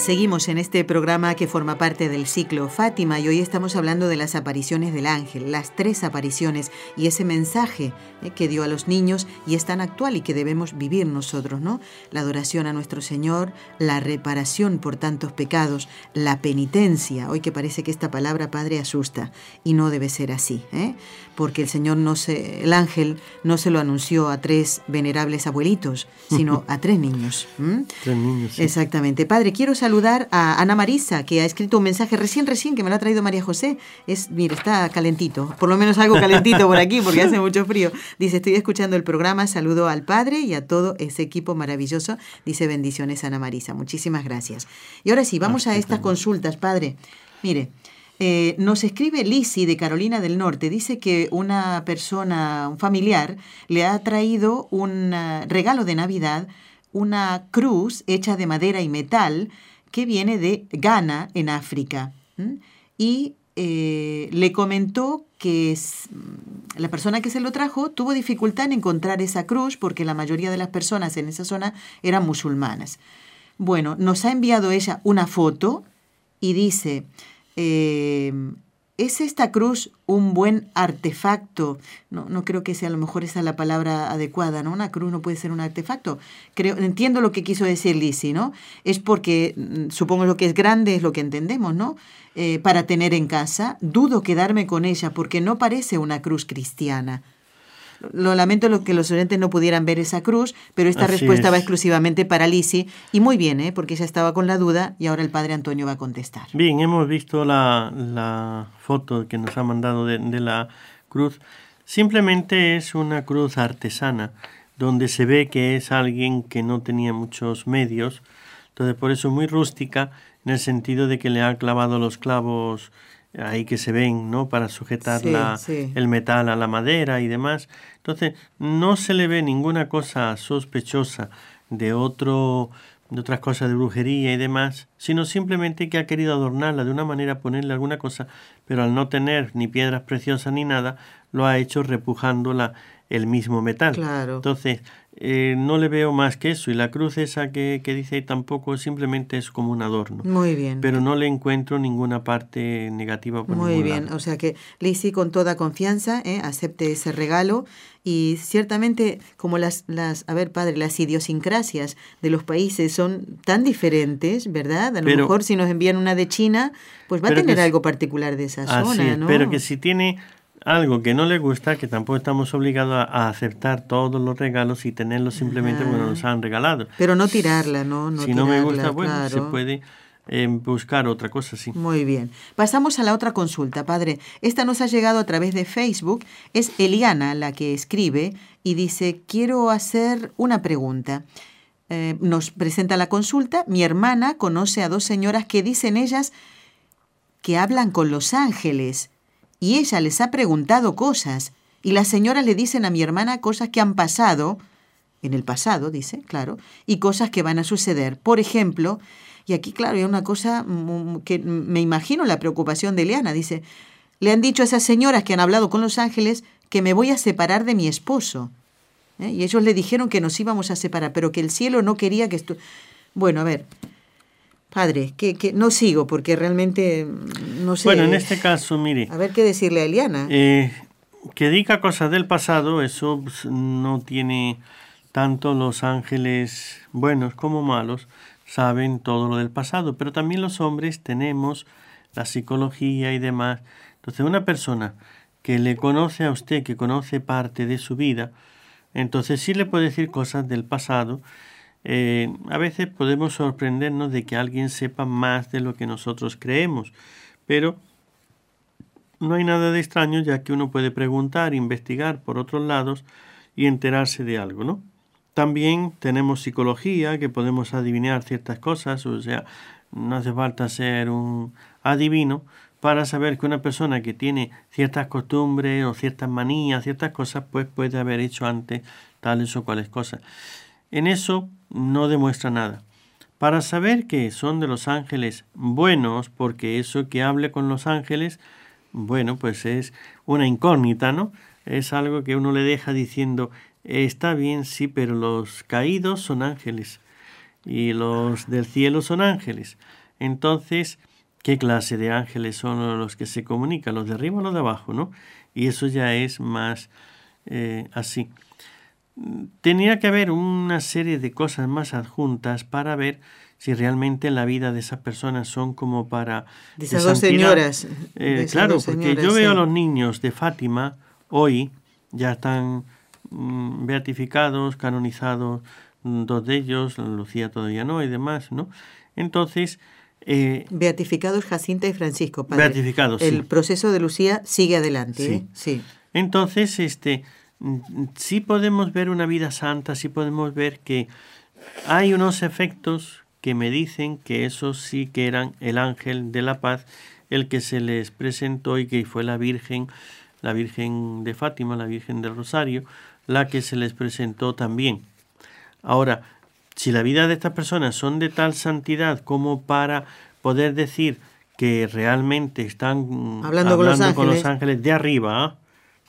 Seguimos en este programa que forma parte del ciclo Fátima y hoy estamos hablando de las apariciones del ángel, las tres apariciones y ese mensaje eh, que dio a los niños y es tan actual y que debemos vivir nosotros, ¿no? La adoración a nuestro Señor, la reparación por tantos pecados, la penitencia. Hoy que parece que esta palabra, Padre, asusta y no debe ser así, ¿eh? porque el Señor no se, el ángel no se lo anunció a tres venerables abuelitos, sino (laughs) a tres niños. Tres niños. Exactamente. Padre, quiero saber saludar a Ana Marisa, que ha escrito un mensaje recién, recién, que me lo ha traído María José. Es, mire, está calentito, por lo menos algo calentito por aquí, porque hace mucho frío. Dice, estoy escuchando el programa, saludo al padre y a todo ese equipo maravilloso. Dice, bendiciones Ana Marisa, muchísimas gracias. Y ahora sí, vamos a estas consultas, padre. Mire, eh, nos escribe Lisi de Carolina del Norte. Dice que una persona, un familiar, le ha traído un eh, regalo de Navidad, una cruz hecha de madera y metal que viene de Ghana, en África. Y eh, le comentó que la persona que se lo trajo tuvo dificultad en encontrar esa cruz porque la mayoría de las personas en esa zona eran musulmanas. Bueno, nos ha enviado ella una foto y dice, eh, ¿Es esta cruz un buen artefacto? No, no creo que sea a lo mejor esa la palabra adecuada, ¿no? Una cruz no puede ser un artefacto. Creo, entiendo lo que quiso decir Lisi, ¿no? Es porque, mm, supongo lo que es grande es lo que entendemos, ¿no? Eh, para tener en casa, dudo quedarme con ella porque no parece una cruz cristiana. Lo lamento lo que los oyentes no pudieran ver esa cruz, pero esta respuesta va exclusivamente para Lisi. Y muy bien, ¿eh? porque ella estaba con la duda y ahora el padre Antonio va a contestar. Bien, hemos visto la, foto que nos ha mandado de, de la cruz. Simplemente es una cruz artesana, donde se ve que es alguien que no tenía muchos medios. Entonces, por eso muy rústica, en el sentido de que le ha clavado los clavos ahí que se ven, ¿no? Para sujetar el metal a la madera y demás. Entonces, no se le ve ninguna cosa sospechosa de otro de otras cosas de brujería y demás, sino simplemente que ha querido adornarla de una manera, ponerle alguna cosa, pero al no tener ni piedras preciosas ni nada, lo ha hecho repujándola el mismo metal. Claro. Entonces, eh, no le veo más que eso. Y la cruz esa que, que dice tampoco simplemente es como un adorno. Muy bien. Pero no le encuentro ninguna parte negativa. Por Muy bien. O sea que Lizzie con toda confianza ¿eh? acepte ese regalo. Y ciertamente, como las, las, a ver, padre, las idiosincrasias de los países son tan diferentes, ¿verdad? A lo mejor si nos envían una de China, pues va a tener algo particular de esa zona, ¿no? Pero que si tiene algo que no le gusta, que tampoco estamos obligados a, aceptar todos los regalos y tenerlos simplemente porque nos han regalado. Pero no tirarla, ¿no? si no me gusta, bueno, se puede eh, buscar otra cosa, sí. Muy bien. Pasamos a la otra consulta, padre. Esta nos ha llegado a través de Facebook. Es Eliana la que escribe y dice, quiero hacer una pregunta. Eh, nos presenta la consulta, mi hermana conoce a dos señoras que dicen ellas que hablan con los ángeles y ella les ha preguntado cosas y las señoras le dicen a mi hermana cosas que han pasado, en el pasado, dice, claro, y cosas que van a suceder. Por ejemplo, y aquí, claro, hay una cosa que me imagino la preocupación de Leana, dice, le han dicho a esas señoras que han hablado con los ángeles que me voy a separar de mi esposo. ¿eh? Y ellos le dijeron que nos íbamos a separar, pero que el cielo no quería que esto... Bueno, a ver, padre, que, que, no sigo porque realmente mm, no sé. Bueno, en este caso, mire. A ver qué decirle a Eliana. Eh, que diga cosas del pasado, eso pues, no tiene tanto los ángeles buenos como malos, saben todo lo del pasado, pero también los hombres tenemos la psicología y demás. Entonces, una persona que le conoce a usted, que conoce parte de su vida, entonces sí le puede decir cosas del pasado. Eh, a veces podemos sorprendernos de que alguien sepa más de lo que nosotros creemos, pero no hay nada de extraño ya que uno puede preguntar, investigar por otros lados y enterarse de algo, ¿no? También tenemos psicología, que podemos adivinar ciertas cosas, o sea, no hace falta ser un adivino, para saber que una persona que tiene ciertas costumbres o ciertas manías, ciertas cosas, pues puede haber hecho antes tales o cuales cosas. En eso no demuestra nada. Para saber que son de los ángeles buenos, porque eso que hable con los ángeles, bueno, pues es una incógnita, ¿no? Es algo que uno le deja diciendo, está bien, sí, pero los caídos son ángeles y los del cielo son ángeles. Entonces, qué clase de ángeles son los que se comunican, los de arriba o los de abajo, ¿no? Y eso ya es más eh, así. Tenía que haber una serie de cosas más adjuntas para ver si realmente la vida de esas personas son como para... De esas dos señoras. Eh, claro, porque yo veo a los niños de Fátima hoy, ya están mm, beatificados, canonizados, mm, dos de ellos, Lucía todavía no y demás, ¿no? Entonces, eh, Beatificados Jacinta y Francisco. Padre. Beatificados. El proceso de Lucía sigue adelante. Sí. ¿eh? sí. Entonces, este, sí podemos ver una vida santa, sí podemos ver que hay unos efectos que me dicen que esos sí que eran el ángel de la paz, el que se les presentó y que fue la Virgen, la Virgen de Fátima, la Virgen del Rosario, la que se les presentó también. Ahora, si la vida de estas personas son de tal santidad como para poder decir que realmente están hablando, con, los ángeles de arriba,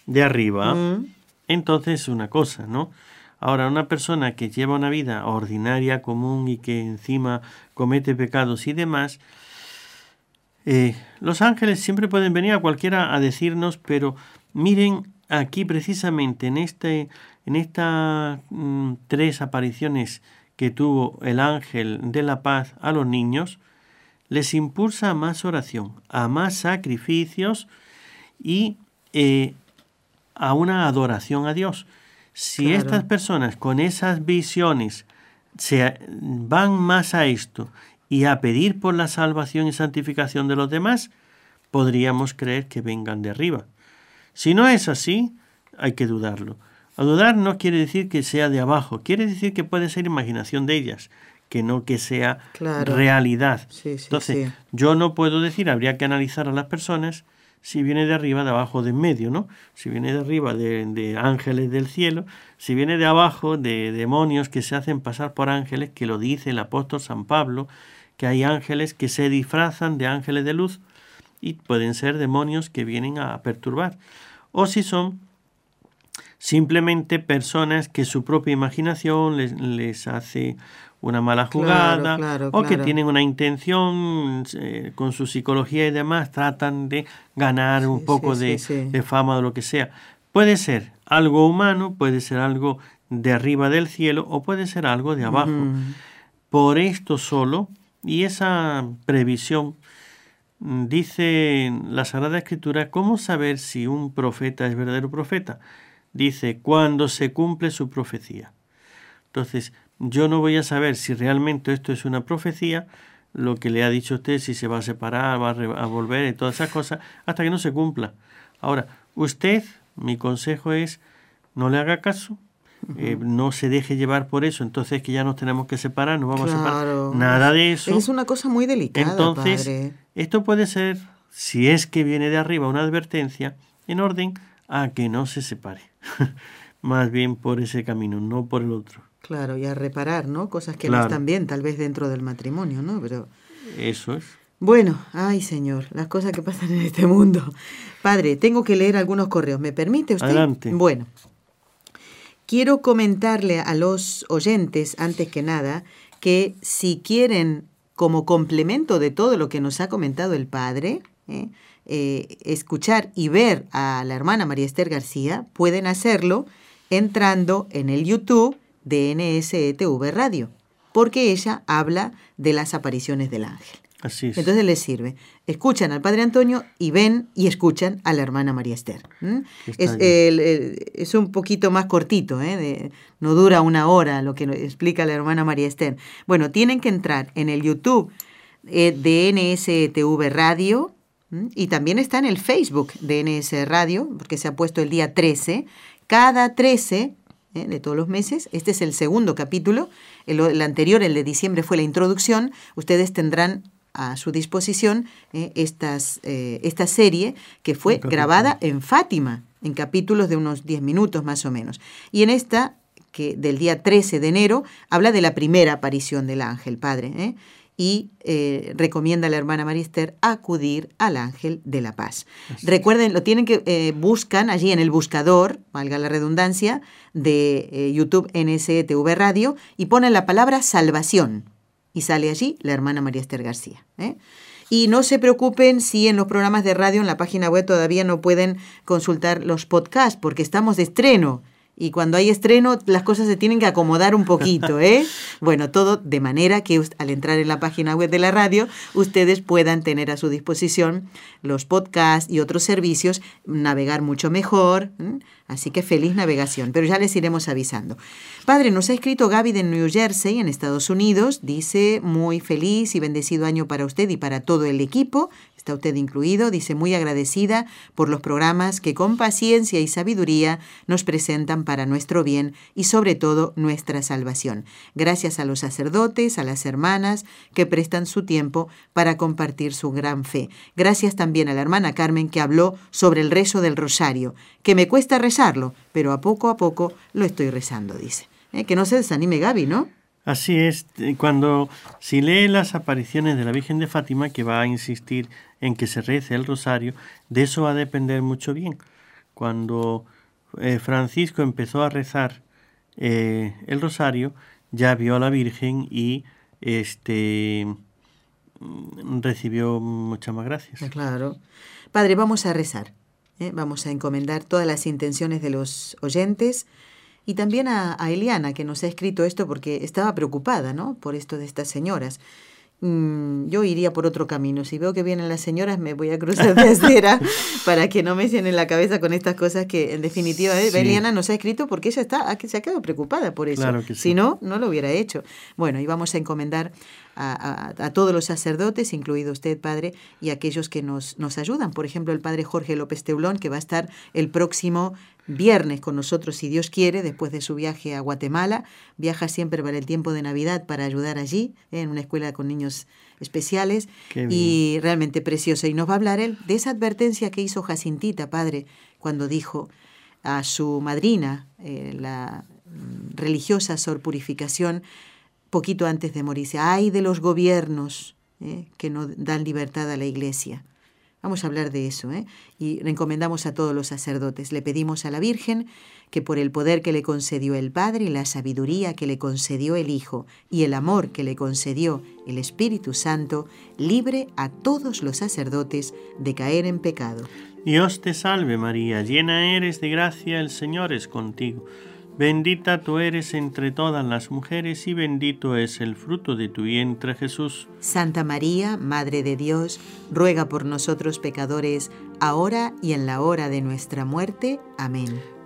de arriba, mm. Entonces es una cosa, ¿no? Ahora, una persona que lleva una vida ordinaria, común y que encima comete pecados y demás, eh, los ángeles siempre pueden venir a cualquiera a decirnos, pero miren aquí precisamente en este en estas mm, tres apariciones que tuvo el ángel de la paz a los niños, les impulsa a más oración, a más sacrificios y eh, a una adoración a Dios. Si estas personas con esas visiones se van más a esto y a pedir por la salvación y santificación de los demás, podríamos creer que vengan de arriba. Si no es así, hay que dudarlo. A dudar no quiere decir que sea de abajo, quiere decir que puede ser imaginación de ellas, que no que sea realidad. Entonces, yo no puedo decir, habría que analizar a las personas si viene de arriba, de abajo, de en medio, ¿no? Si viene de arriba de, de, ángeles del cielo, si viene de abajo de demonios que se hacen pasar por ángeles, que lo dice el apóstol San Pablo, que hay ángeles que se disfrazan de ángeles de luz y pueden ser demonios que vienen a perturbar. O si son simplemente personas que su propia imaginación les, les hace una mala jugada o que tienen una intención eh, con su psicología y demás, tratan de ganar un poco de, fama o lo que sea. Puede ser algo humano, puede ser algo de arriba del cielo o puede ser algo de abajo. Por esto solo, y esa previsión, mm, dice la Sagrada Escritura, ¿cómo saber si un profeta es verdadero profeta? dice, cuando se cumple su profecía. Entonces, yo no voy a saber si realmente esto es una profecía, lo que le ha dicho usted, si se va a separar, va a, volver y todas esas cosas, hasta que no se cumpla. Ahora, usted, mi consejo es, no le haga caso, eh, no se deje llevar por eso, entonces que ya nos tenemos que separar, nos vamos a separar. Nada de eso. Es una cosa muy delicada. Entonces, esto puede ser, si es que viene de arriba una advertencia, en orden a que no se separe. (laughs) Más bien por ese camino, no por el otro. Claro, y a reparar, ¿no? Cosas que no están bien, tal vez dentro del matrimonio, ¿no? Pero. Eso es. Bueno, ay Señor, las cosas que pasan en este mundo. Padre, tengo que leer algunos correos. ¿Me permite usted? Adelante. Bueno, quiero comentarle a los oyentes, antes que nada, que si quieren, como complemento de todo lo que nos ha comentado el Padre, ¿eh? Eh, escuchar y ver a la hermana María Esther García, pueden hacerlo entrando en el YouTube de NSETV Radio, porque ella habla de las apariciones del ángel. Así es. Entonces les sirve. Escuchan al Padre Antonio y ven y escuchan a la hermana María Esther. Es, es, un poquito más cortito, ¿eh? no dura una hora lo que explica la hermana María Esther. Bueno, tienen que entrar en el YouTube eh, de NSTV Radio y también está en el Facebook de NS Radio, porque se ha puesto el día 13. Cada 13 ¿eh? de todos los meses. Este es el segundo capítulo. El, anterior, el de diciembre, fue la introducción. Ustedes tendrán a su disposición ¿eh? estas, eh, esta serie que fue grabada en Fátima, en capítulos de unos 10 minutos más o menos. Y en esta, que del día 13 de enero, habla de la primera aparición del ángel, Padre y eh, recomienda a la hermana Marister acudir al ángel de la paz. Recuerden, lo tienen que eh, buscan allí en el buscador, valga la redundancia, de eh, YouTube NSTV Radio y ponen la palabra salvación y sale allí la hermana María Esther García. Y no se preocupen si en los programas de radio en la página web todavía no pueden consultar los podcasts porque estamos de estreno y cuando hay estreno las cosas se tienen que acomodar un poquito, ¿eh? (laughs) Bueno, todo de manera que al entrar en la página web de la radio ustedes puedan tener a su disposición los podcasts y otros servicios, navegar mucho mejor. Así que feliz navegación, pero ya les iremos avisando. Padre, nos ha escrito Gaby de New Jersey, en Estados Unidos. Dice, muy feliz y bendecido año para usted y para todo el equipo está usted incluido, dice muy agradecida por los programas que con paciencia y sabiduría nos presentan para nuestro bien y sobre todo nuestra salvación. Gracias a los sacerdotes, a las hermanas que prestan su tiempo para compartir su gran fe. Gracias también a la hermana Carmen que habló sobre el rezo del rosario, que me cuesta rezarlo, pero a poco a poco lo estoy rezando, dice. Eh, que no se desanime Gaby, ¿no? Así es, cuando si lee las apariciones de la Virgen de Fátima, que va a insistir en que se rece el rosario, de eso va a depender mucho bien. Cuando eh, Francisco empezó a rezar eh, el rosario, ya vio a la Virgen y este mm, recibió muchas más gracias. Claro. Padre, vamos a rezar. ¿eh? Vamos a encomendar todas las intenciones de los oyentes y también a, Eliana, que nos ha escrito esto porque estaba preocupada, ¿no? Por esto de estas señoras. Mm, yo iría por otro camino. Si veo que vienen las señoras, me voy a cruzar de acera (laughs) para que no me llenen la cabeza con estas cosas que, en definitiva, ¿eh? Eliana nos ha escrito porque ella está, se ha quedado preocupada por eso. Si no, no lo hubiera hecho. Bueno, y vamos a encomendar a, todos los sacerdotes, incluido usted, Padre, y aquellos que nos, nos ayudan. Por ejemplo, el Padre Jorge López Teulón, que va a estar el próximo viernes con nosotros, si Dios quiere, después de su viaje a Guatemala. Viaja siempre para el tiempo de Navidad para ayudar allí, en una escuela con niños especiales. Y realmente preciosa. Y nos va a hablar él de esa advertencia que hizo Jacintita, Padre, cuando dijo a su madrina, eh, la mm, religiosa Sor Purificación, poquito antes de morirse. Ay de los gobiernos eh, que no dan libertad a la iglesia. Vamos a hablar de eso, ¿eh? Y encomendamos a todos los sacerdotes. Le pedimos a la Virgen que por el poder que le concedió el Padre y la sabiduría que le concedió el Hijo y el amor que le concedió el Espíritu Santo, libre a todos los sacerdotes de caer en pecado. Dios te salve María, llena eres de gracia, el Señor es contigo. Bendita tú eres entre todas las mujeres y bendito es el fruto de tu vientre Jesús. Santa María, Madre de Dios, ruega por nosotros pecadores, ahora y en la hora de nuestra muerte. Amén.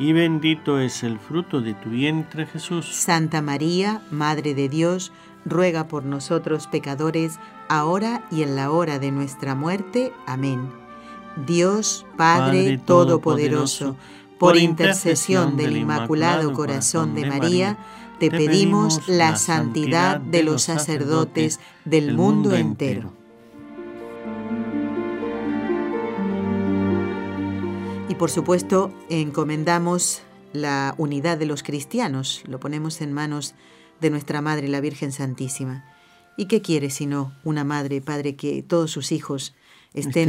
y bendito es el fruto de tu vientre Jesús. Santa María, Madre de Dios, ruega por nosotros pecadores, ahora y en la hora de nuestra muerte. Amén. Dios Padre, Todopoderoso, por intercesión del Inmaculado Corazón de María, te pedimos la santidad de los sacerdotes del mundo entero. Por supuesto, encomendamos la unidad de los cristianos, lo ponemos en manos de nuestra Madre, la Virgen Santísima. ¿Y qué quiere sino una madre, padre, que todos sus hijos estén,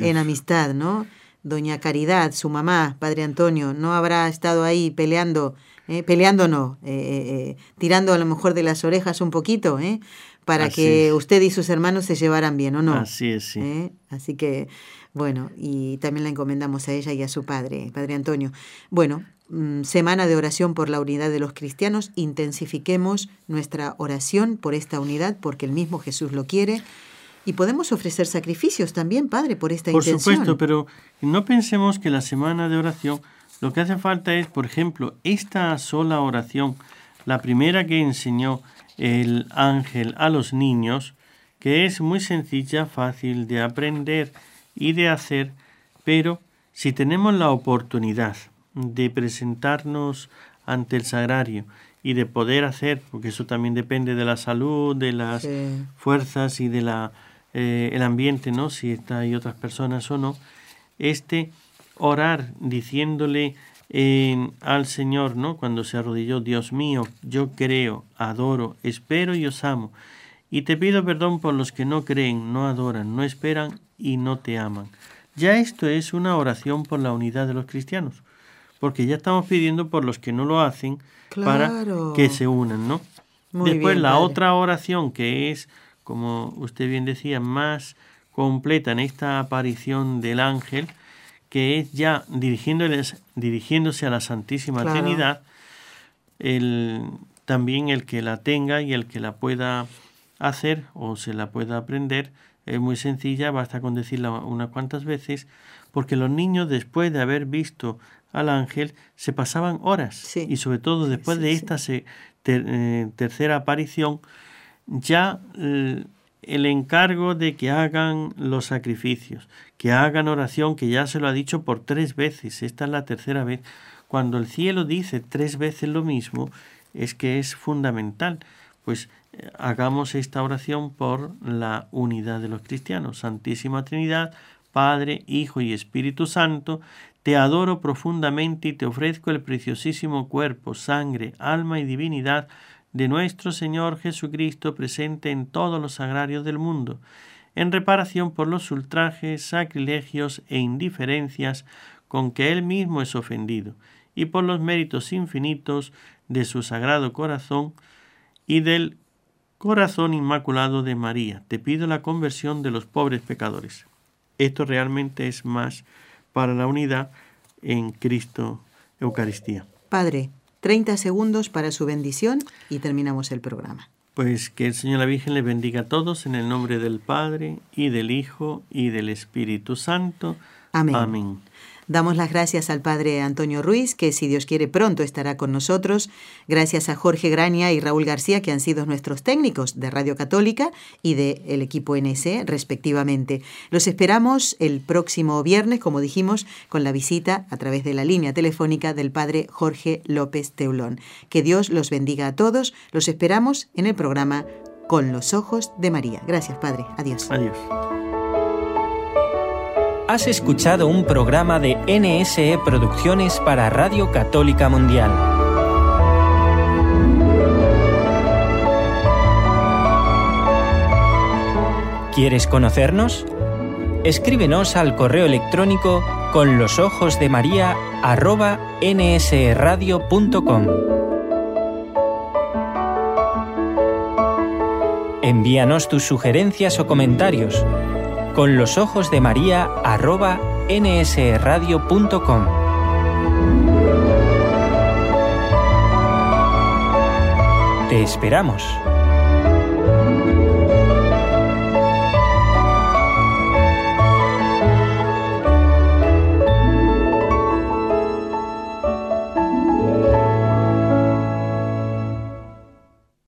en amistad, ¿no? Doña Caridad, su mamá, Padre Antonio, no habrá estado ahí peleando, eh, peleando no, eh, eh, tirando a lo mejor de las orejas un poquito, ¿eh? para que usted y sus hermanos se llevaran bien, ¿o no? Así es, sí. Así que, bueno, y también la encomendamos a ella y a su padre, Padre Antonio. Bueno, Mm, semana de oración por la unidad de los cristianos, intensifiquemos nuestra oración por esta unidad porque el mismo Jesús lo quiere. Y podemos ofrecer sacrificios también, Padre, por esta intención. Por supuesto, pero no pensemos que la semana de oración lo que hace falta es, por ejemplo, esta sola oración, la primera que enseñó el ángel a los niños, que es muy sencilla, fácil de aprender y de hacer, pero si tenemos la oportunidad de presentarnos ante el sagrario y de poder hacer, porque eso también depende de la salud, de las fuerzas y de la eh, el ambiente, ¿no? Si está hay otras personas o no, este orar diciéndole al Señor, ¿no? Cuando se arrodilló, Dios mío, yo creo, adoro, espero y os amo. Y te pido perdón por los que no creen, no adoran, no esperan y no te aman. Ya esto es una oración por la unidad de los cristianos porque ya estamos pidiendo por los que no lo hacen para que se unan, ¿no? Después la otra oración que es, como usted bien decía, más completa en esta aparición del ángel, que es ya dirigiéndose a la Santísima Trinidad, el, también el que la tenga y el que la pueda hacer o se la pueda aprender, es muy sencilla, basta con decirla unas cuantas veces, porque los niños después de haber visto al ángel, se pasaban horas. Y sobre todo después de esta eh, tercera aparición, ya eh, el encargo de que hagan los sacrificios, que hagan oración, que ya se lo ha dicho por tres veces, esta es la tercera vez. Cuando el cielo dice tres veces lo mismo, es que es fundamental. Pues hagamos esta oración por la unidad de los cristianos. Santísima Trinidad, Padre, Hijo y Espíritu Santo, te adoro profundamente y te ofrezco el preciosísimo cuerpo, sangre, alma y divinidad de nuestro Señor Jesucristo presente en todos los agrarios del mundo, en reparación por los ultrajes, sacrilegios e indiferencias con que Él mismo es ofendido, y por los méritos infinitos de su sagrado corazón y del corazón inmaculado de María. Te pido la conversión de los pobres pecadores. Esto realmente es más para la unidad en Cristo Eucaristía. Padre, 30 segundos para su bendición y terminamos el programa. Pues que el Señor la Virgen le bendiga a todos en el nombre del Padre y del Hijo y del Espíritu Santo. Amén. Amén. Damos las gracias al Padre Antonio Ruiz, que si Dios quiere pronto estará con nosotros. Gracias a Jorge Graña y Raúl García, que han sido nuestros técnicos de Radio Católica y del equipo NS, respectivamente. Los esperamos el próximo viernes, como dijimos, con la visita a través de la línea telefónica del Padre Jorge López Teulón. Que Dios los bendiga a todos. Los esperamos en el programa Con los Ojos de María. Gracias, Padre. Adiós. Adiós. Has escuchado un programa de NSE Producciones para Radio Católica Mundial. ¿Quieres conocernos? Escríbenos al correo electrónico con los ojos de María nsradio.com. Envíanos tus sugerencias o comentarios con los ojos de María arroba nsradio.com. Te esperamos.